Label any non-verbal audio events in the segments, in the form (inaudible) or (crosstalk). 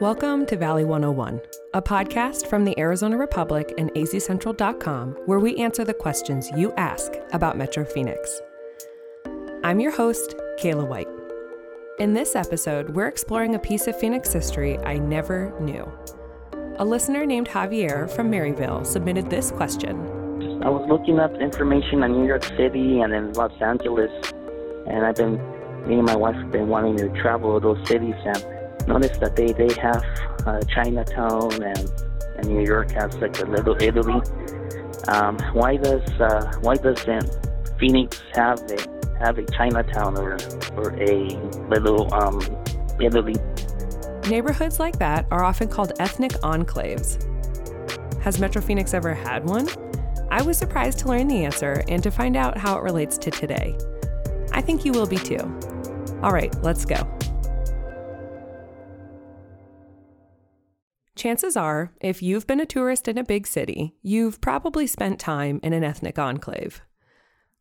Welcome to Valley 101, a podcast from the Arizona Republic and azcentral.com where we answer the questions you ask about Metro Phoenix. I'm your host, Kaila White. In this episode, we're exploring a piece of Phoenix history I never knew. A listener named Javier from Maryvale submitted this question. I was looking up information on New York City and in Los Angeles, and I've been, me and my wife have been wanting to travel to those cities and noticed that they, they have uh, Chinatown and, and New York has like a little Italy. Um, why does uh, why doesn't Phoenix have a have a Chinatown or or a little um, Italy? Neighborhoods like that are often called ethnic enclaves. Has Metro Phoenix ever had one? I was surprised to learn the answer and to find out how it relates to today. I think you will be too. All right, let's go. Chances are, if you've been a tourist in a big city, you've probably spent time in an ethnic enclave.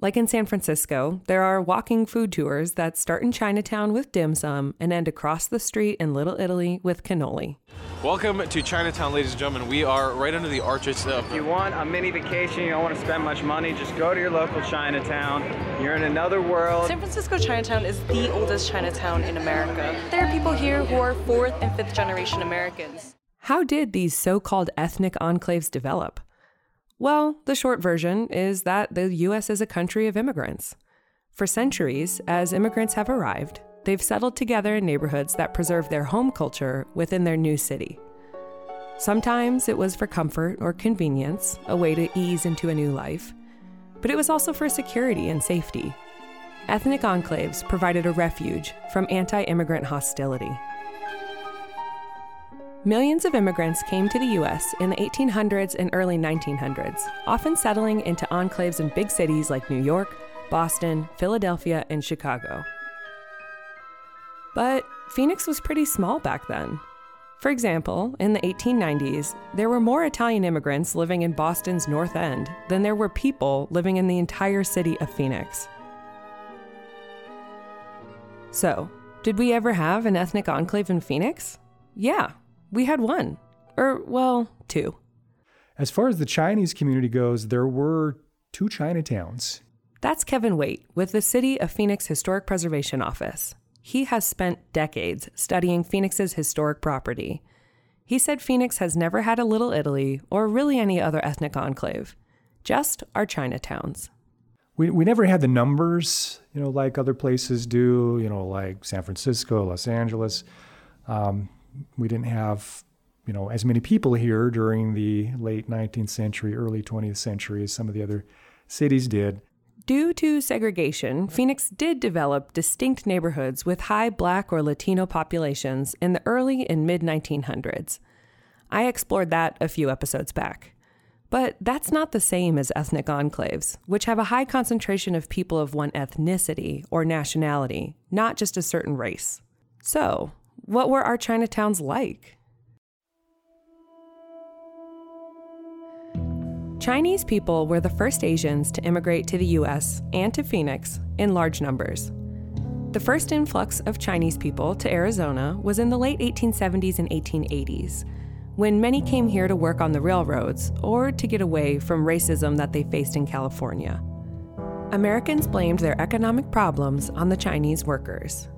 Like in San Francisco, there are walking food tours that start in Chinatown with dim sum and end across the street in Little Italy with cannoli. Welcome to Chinatown, ladies and gentlemen. We are right under the arches of. If you want a mini vacation, you don't want to spend much money, just go to your local Chinatown. You're in another world. San Francisco Chinatown is the oldest Chinatown in America. There are people here who are fourth and fifth generation Americans. How did these so called ethnic enclaves develop? Well, the short version is that the U.S. is a country of immigrants. For centuries, as immigrants have arrived, they've settled together in neighborhoods that preserve their home culture within their new city. Sometimes it was for comfort or convenience, a way to ease into a new life, but it was also for security and safety. Ethnic enclaves provided a refuge from anti immigrant hostility. Millions of immigrants came to the U.S. in the 1800s and early 1900s, often settling into enclaves in big cities like New York, Boston, Philadelphia, and Chicago. But Phoenix was pretty small back then. For example, in the 1890s, there were more Italian immigrants living in Boston's North End than there were people living in the entire city of Phoenix. So, did we ever have an ethnic enclave in Phoenix? Yeah, we had one. Or, well, two. As far as the Chinese community goes, there were two Chinatowns. That's Kevin Weight with the City of Phoenix Historic Preservation Office. He has spent decades studying Phoenix's historic property. He said Phoenix has never had a Little Italy or really any other ethnic enclave, just our Chinatowns. We, we never had the numbers, you know, like other places do, you know, like San Francisco, Los Angeles. Um, we didn't have you know as many people here during the late 19th century early 20th century as some of the other cities did Due to segregation, Phoenix did develop distinct neighborhoods with high black or Latino populations in the early and mid 1900s. I explored that a few episodes back. But that's not the same as ethnic enclaves, which have a high concentration of people of one ethnicity or nationality, not just a certain race. So, what were our Chinatowns like? Chinese people were the first Asians to immigrate to the US and to Phoenix in large numbers. The first influx of Chinese people to Arizona was in the late 1870s and 1880s, when many came here to work on the railroads or to get away from racism that they faced in California. Americans blamed their economic problems on the Chinese workers.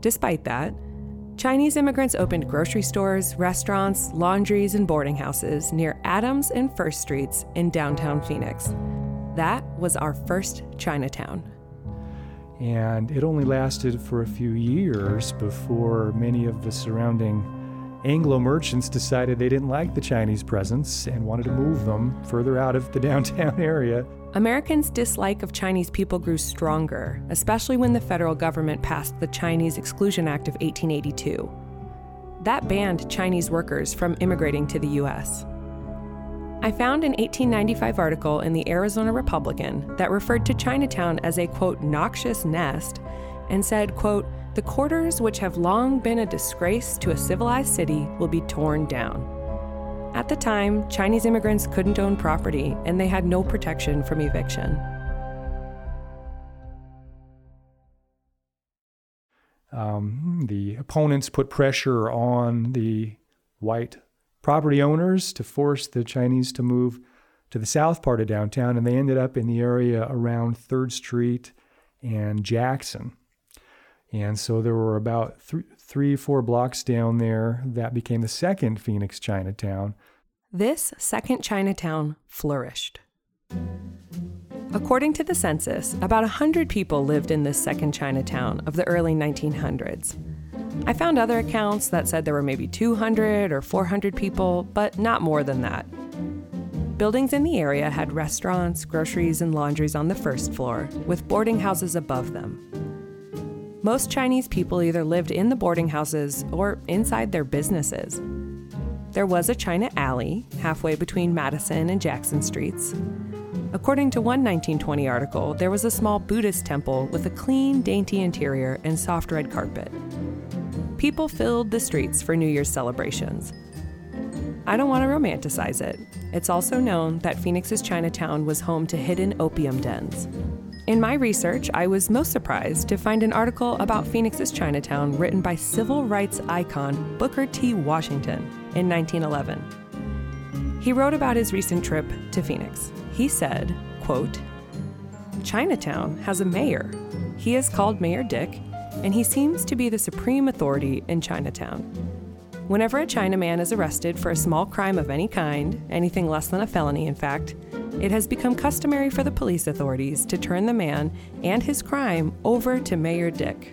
Despite that, Chinese immigrants opened grocery stores, restaurants, laundries, and boarding houses near Adams and First Streets in downtown Phoenix. That was our first Chinatown. And it only lasted for a few years before many of the surrounding Anglo merchants decided they didn't like the Chinese presence and wanted to move them further out of the (laughs) downtown area. Americans' dislike of Chinese people grew stronger, especially when the federal government passed the Chinese Exclusion Act of 1882. That banned Chinese workers from immigrating to the U.S. I found an 1895 article in the Arizona Republican that referred to Chinatown as a quote noxious nest and said, quote, the quarters which have long been a disgrace to a civilized city will be torn down. At the time, Chinese immigrants couldn't own property and they had no protection from eviction. Um, the opponents put pressure on the white property owners to force the Chinese to move to the south part of downtown, and they ended up in the area around 3rd Street and Jackson. And so there were about th- three, four blocks down there that became the second Phoenix Chinatown. This second Chinatown flourished. According to the census, about 100 people lived in this second Chinatown of the early 1900s. I found other accounts that said there were maybe 200 or 400 people, but not more than that. Buildings in the area had restaurants, groceries, and laundries on the first floor, with boarding houses above them. Most Chinese people either lived in the boarding houses or inside their businesses. There was a China Alley halfway between Madison and Jackson Streets. According to one 1920 article, there was a small Buddhist temple with a clean, dainty interior and soft red carpet. People filled the streets for New Year's celebrations. I don't want to romanticize it. It's also known that Phoenix's Chinatown was home to hidden opium dens. In my research, I was most surprised to find an article about Phoenix's Chinatown written by civil rights icon Booker T. Washington in 1911. He wrote about his recent trip to Phoenix. He said, quote, Chinatown has a mayor. He is called Mayor Dick, and he seems to be the supreme authority in Chinatown. Whenever a Chinaman is arrested for a small crime of any kind, anything less than a felony, in fact, it has become customary for the police authorities to turn the man and his crime over to Mayor Dick.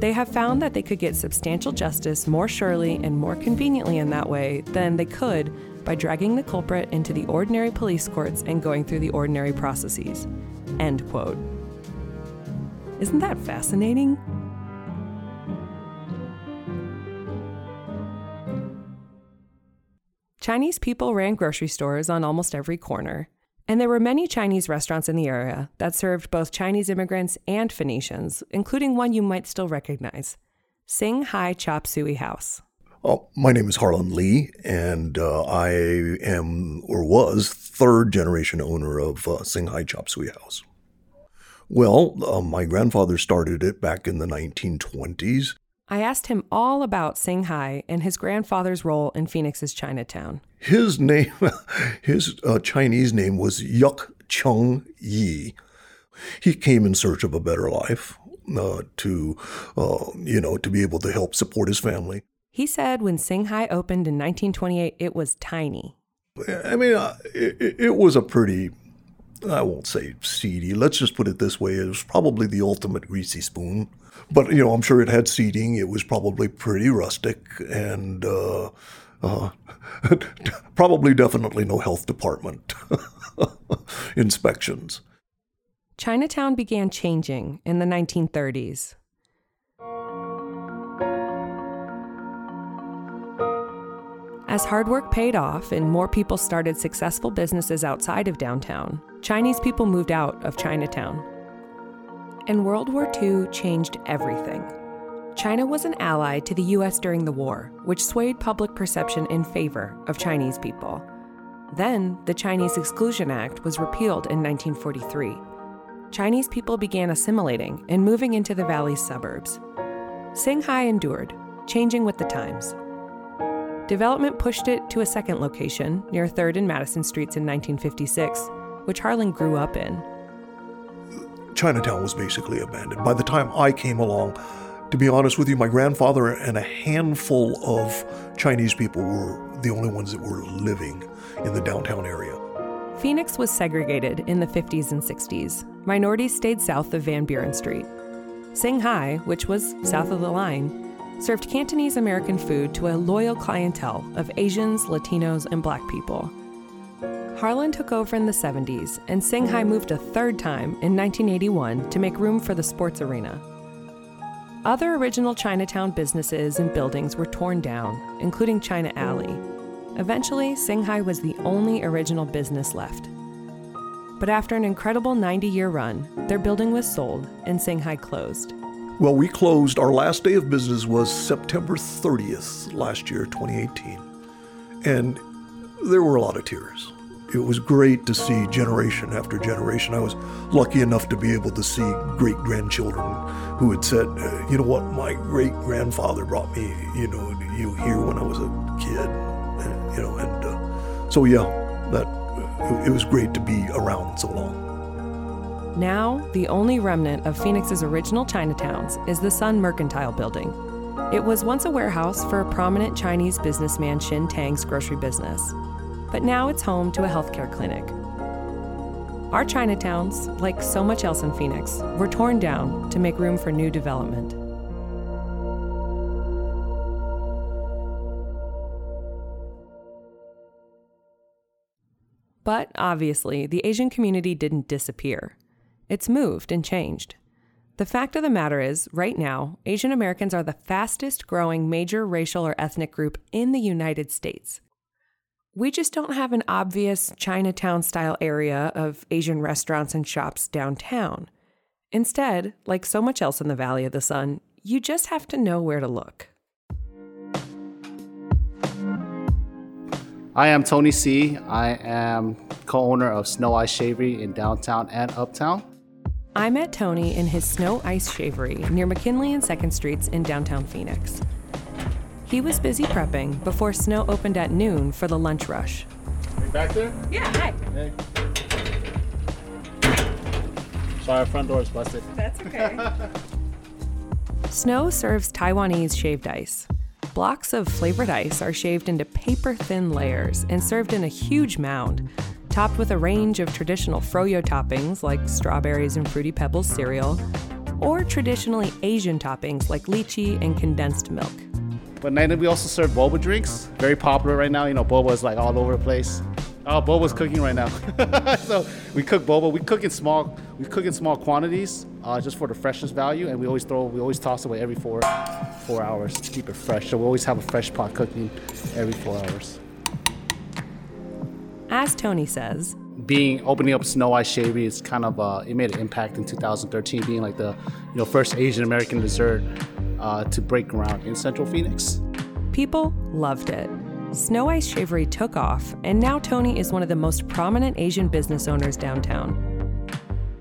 They have found that they could get substantial justice more surely and more conveniently in that way than they could by dragging the culprit into the ordinary police courts and going through the ordinary processes. End quote. Isn't that fascinating? Chinese people ran grocery stores on almost every corner, and there were many Chinese restaurants in the area that served both Chinese immigrants and Phoenicians, including one you might still recognize Sing High Chop Suey House. Oh, my name is Harlan Lee, and uh, I am or was third generation owner of uh, Sing High Chop Suey House. Well, uh, my grandfather started it back in the 1920s. I asked him all about Sing High and his grandfather's role in Phoenix's Chinatown. His name, (laughs) his uh, Chinese name was Yuk Chung Yi. He came in search of a better life, uh, to, uh, you know, to be able to help support his family. He said when Sing High opened in 1928, it was tiny. I mean, uh, it, it was a pretty, I won't say seedy, let's just put it this way, it was probably the ultimate greasy spoon. But, you know, I'm sure it had seating. It was probably pretty rustic and uh, uh, (laughs) probably definitely no health department (laughs) inspections. Chinatown began changing in the 1930s. As hard work paid off and more people started successful businesses outside of downtown, Chinese people moved out of Chinatown. And World War II changed everything. China was an ally to the US during the war, which swayed public perception in favor of Chinese people. Then, the Chinese Exclusion Act was repealed in 1943. Chinese people began assimilating and moving into the valley's suburbs. Sing High endured, changing with the times. Development pushed it to a second location near 3rd and Madison Streets in 1956, which Harlan grew up in. Chinatown was basically abandoned. By the time I came along, to be honest with you, my grandfather and a handful of Chinese people were the only ones that were living in the downtown area. Phoenix was segregated in the 50s and 60s. Minorities stayed south of Van Buren Street. Sing High, which was south of the line, served Cantonese American food to a loyal clientele of Asians, Latinos, and Black people. Harlan took over in the 70s, and Sing High moved a third time in 1981 to make room for the sports arena. Other original Chinatown businesses and buildings were torn down, including China Alley. Eventually, Sing High was the only original business left. But after an incredible 90 year run, their building was sold and Sing High closed. Well, we closed, our last day of business was September 30th last year, 2018. And there were a lot of tears. it was great to see generation after generation. I was lucky enough to be able to see great grandchildren who had said, you know what, my great grandfather brought me, you know, you here when I was a kid, and, you know, and uh, so yeah, that it was great to be around so long. Now, the only remnant of Phoenix's original Chinatowns is the Sun Mercantile Building. It was once a warehouse for a prominent Chinese businessman Shin Tang's grocery business, but now it's home to a healthcare clinic. Our Chinatowns, like so much else in Phoenix, were torn down to make room for new development. But obviously, the Asian community didn't disappear. It's moved and changed. The fact of the matter is, right now, Asian Americans are the fastest growing major racial or ethnic group in the United States. We just don't have an obvious Chinatown style area of Asian restaurants and shops downtown. Instead, like so much else in the Valley of the Sun, you just have to know where to look. I am Tony C. I am co owner of Snow Ice Shavery in downtown and uptown. I met Tony in his Snow Ice Shavery near McKinley and 2nd Streets in downtown Phoenix. He was busy prepping before Snow opened at noon for the lunch rush. Are you back there? Yeah, hi. Hey. Sorry, our front door is busted. That's okay. (laughs) Snow serves Taiwanese shaved ice. Blocks of flavored ice are shaved into paper thin layers and served in a huge mound, topped with a range of traditional froyo toppings like strawberries and fruity pebbles cereal, or traditionally Asian toppings like lychee and condensed milk. But then we also serve boba drinks. Very popular right now. You know, boba is like all over the place. Oh, boba's cooking right now. (laughs) so we cook boba. We cook in small. We cook in small quantities, uh, just for the freshness value. And we always throw. We always toss away every four, four hours to keep it fresh. So we always have a fresh pot cooking every four hours. As Tony says, being opening up Snow Ice Shavery is kind of uh, it made an impact in 2013, being like the you know first Asian American dessert uh, to break ground in Central Phoenix. People loved it. Snow Ice Shavery took off, and now Tony is one of the most prominent Asian business owners downtown.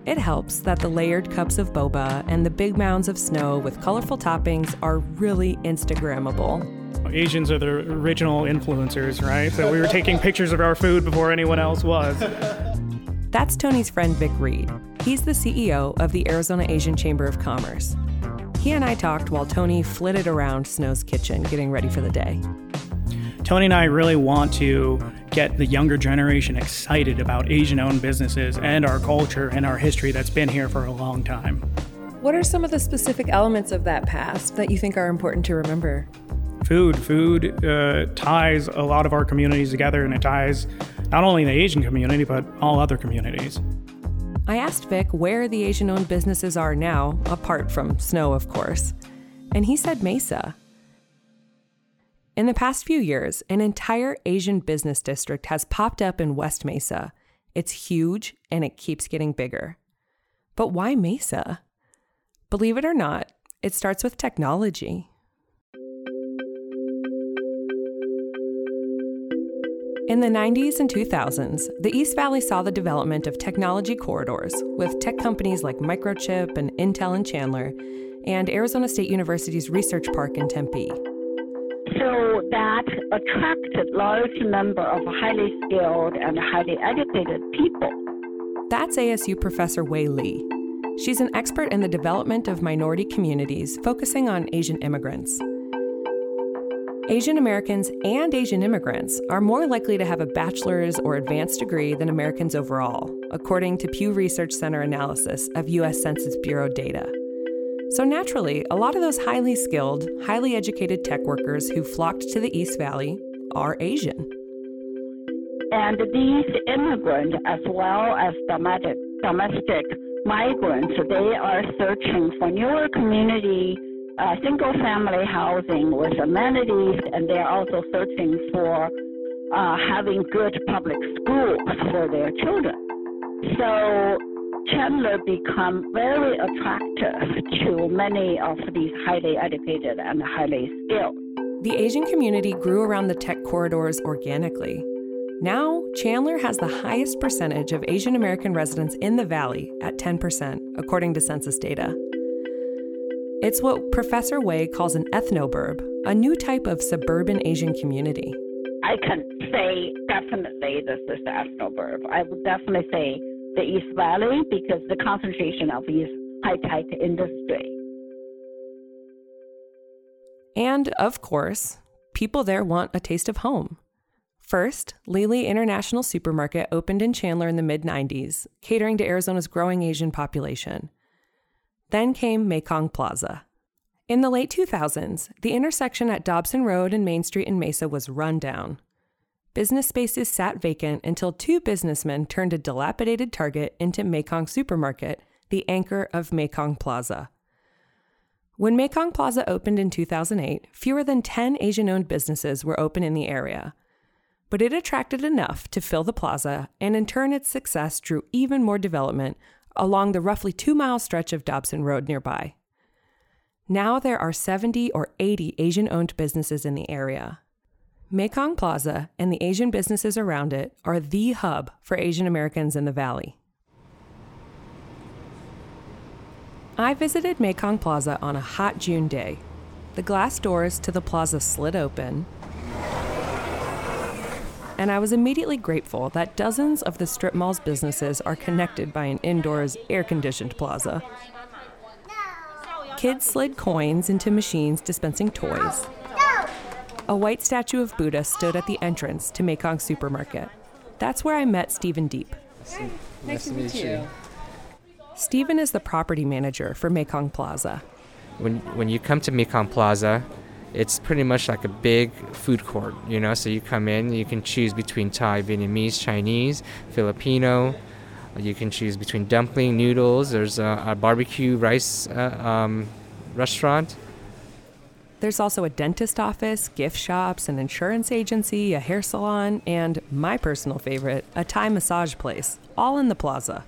It helps that the layered cups of boba and the big mounds of snow with colorful toppings are really Instagrammable. Asians are the original influencers, right? So we were taking pictures of our food before anyone else was. That's Tony's friend Vic Reed. He's the CEO of the Arizona Asian Chamber of Commerce. He and I talked while Tony flitted around Snow's kitchen getting ready for the day. Tony and I really want to get the younger generation excited about Asian owned businesses and our culture and our history that's been here for a long time. What are some of the specific elements of that past that you think are important to remember? Food. Food uh, ties a lot of our communities together and it ties not only the Asian community, but all other communities. I asked Vic where the Asian owned businesses are now, apart from Snow, of course, and he said Mesa. In the past few years, an entire Asian business district has popped up in West Mesa. It's huge and it keeps getting bigger. But why Mesa? Believe it or not, it starts with technology. In the 90s and 2000s, the East Valley saw the development of technology corridors with tech companies like Microchip and Intel in Chandler, and Arizona State University's Research Park in Tempe. So that attracted large number of highly skilled and highly educated people. That's ASU professor Wei Li. She's an expert in the development of minority communities, focusing on Asian immigrants. Asian Americans and Asian immigrants are more likely to have a bachelor's or advanced degree than Americans overall, according to Pew Research Center analysis of U.S. Census Bureau data. So, naturally, a lot of those highly skilled, highly educated tech workers who flocked to the East Valley are Asian. And these immigrants, as well as domestic, domestic migrants, they are searching for newer community uh, single family housing with amenities, and they're also searching for uh, having good public schools for their children. So Chandler become very attractive to many of these highly educated and highly skilled. The Asian community grew around the tech corridors organically. Now, Chandler has the highest percentage of Asian American residents in the valley at 10%, according to census data. It's what Professor Wei calls an ethnoburb, a new type of suburban Asian community. I can say definitely this is the ethnoburb. I would definitely say the East Valley because the concentration of East high-tech industry. And of course, people there want a taste of home. First, Lee Lee International Supermarket opened in Chandler in the mid 90s, catering to Arizona's growing Asian population. Then came Mekong Plaza. In the late 2000s, the intersection at Dobson Road and Main Street in Mesa was run down. Business spaces sat vacant until two businessmen turned a dilapidated Target into Mekong Supermarket, the anchor of Mekong Plaza. When Mekong Plaza opened in 2008, fewer than 10 Asian owned businesses were open in the area but it attracted enough to fill the plaza, and in turn, its success drew even more development along the roughly two mile stretch of Dobson Road nearby. Now there are 70 or 80 Asian owned businesses in the area. Mekong Plaza and the Asian businesses around it are the hub for Asian Americans in the valley. I visited Mekong Plaza on a hot June day. The glass doors to the plaza slid open, and I was immediately grateful that dozens of the strip mall's businesses are connected by an indoors, air conditioned plaza. Kids slid coins into machines dispensing toys. A white statue of Buddha stood at the entrance to Mekong Supermarket. That's where I met Stephen Deep. Nice, nice to meet you. Stephen is the property manager for Mekong Plaza. When, when you come to Mekong Plaza, it's pretty much like a big food court, you know. So you come in, you can choose between Thai, Vietnamese, Chinese, Filipino. You can choose between dumpling, noodles. There's a, a barbecue rice uh, um, restaurant. There's also a dentist office, gift shops, an insurance agency, a hair salon, and my personal favorite, a Thai massage place, all in the plaza.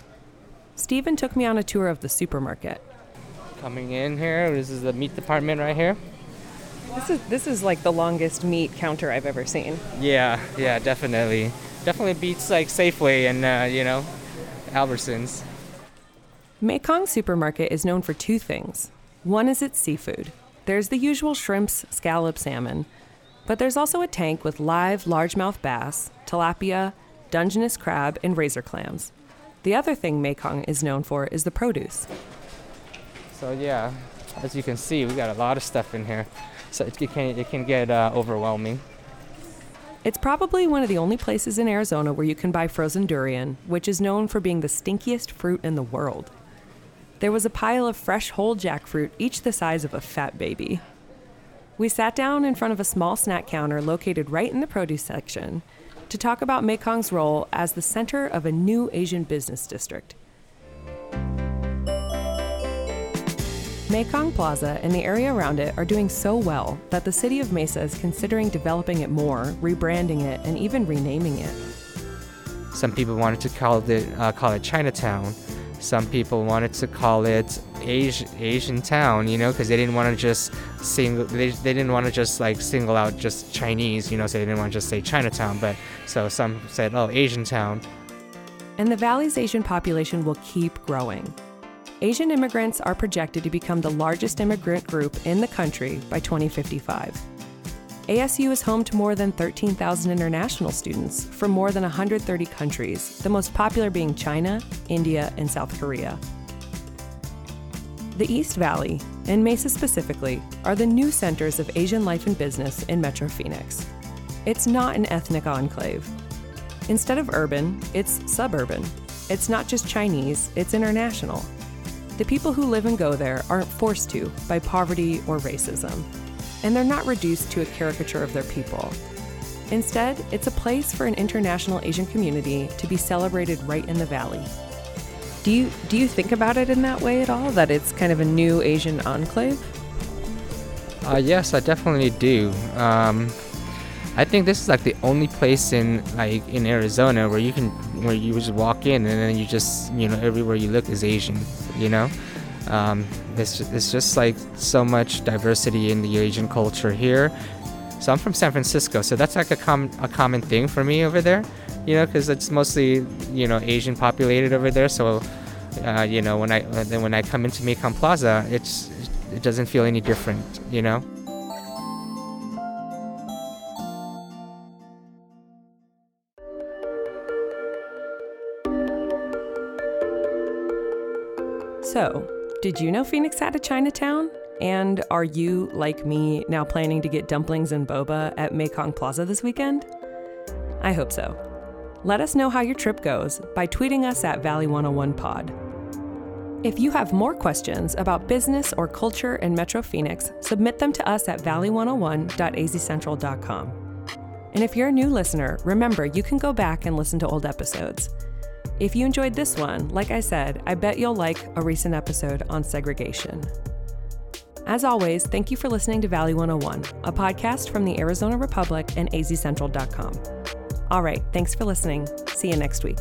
Stephen took me on a tour of the supermarket. Coming in here, this is the meat department right here. This is this is like the longest meat counter I've ever seen. Yeah, yeah, definitely. Definitely beats like Safeway and uh, you know, Albertsons. Mekong Supermarket is known for two things. One is its seafood. There's the usual shrimps, scallop, salmon, but there's also a tank with live largemouth bass, tilapia, Dungeness crab, and razor clams. The other thing Mekong is known for is the produce. So yeah, as you can see, we got a lot of stuff in here so it can it can get uh, overwhelming. It's probably one of the only places in Arizona where you can buy frozen durian, which is known for being the stinkiest fruit in the world. There was a pile of fresh whole jackfruit, each the size of a fat baby. We sat down in front of a small snack counter located right in the produce section to talk about Mekong's role as the center of a new Asian business district. Mekong Plaza and the area around it are doing so well that the city of Mesa is considering developing it more, rebranding it, and even renaming it. Some people wanted to call it uh, call it Chinatown. Some people wanted to call it Asian Asian town, you know, because they didn't want to just single. They, they didn't want to just like single out just Chinese, you know, so they didn't want to just say Chinatown. But so some said, oh, Asian town. And the valley's Asian population will keep growing. Asian immigrants are projected to become the largest immigrant group in the country by 2055. ASU is home to more than 13,000 international students from more than 130 countries, the most popular being China, India, and South Korea. The East Valley, and Mesa specifically, are the new centers of Asian life and business in Metro Phoenix. It's not an ethnic enclave. Instead of urban, it's suburban. It's not just Chinese, it's international. The people who live and go there aren't forced to by poverty or racism, and they're not reduced to a caricature of their people. Instead, it's a place for an international Asian community to be celebrated right in the valley. Do you do you think about it in that way at all? That it's kind of a new Asian enclave? Uh, yes, I definitely do. Um, I think this is like the only place in like in Arizona where you can where you just walk in and then you just you know everywhere you look is Asian. You know, um, it's it's just like so much diversity in the Asian culture here. So I'm from San Francisco, so that's like a common a common thing for me over there, you know, because it's mostly you know Asian populated over there. So uh, you know when I then when I come into Mekong Plaza, it's it doesn't feel any different, you know. So, did you know Phoenix had a Chinatown? And are you, like me, now planning to get dumplings and boba at Mekong Plaza this weekend? I hope so. Let us know how your trip goes by tweeting us at Valley101pod. If you have more questions about business or culture in Metro Phoenix, submit them to us at valley101.azcentral.com. And if you're a new listener, remember you can go back and listen to old episodes. If you enjoyed this one, like I said, I bet you'll like a recent episode on segregation. As always, thank you for listening to Valley 101, a podcast from the Arizona Republic and azcentral.com. All right, thanks for listening. See you next week.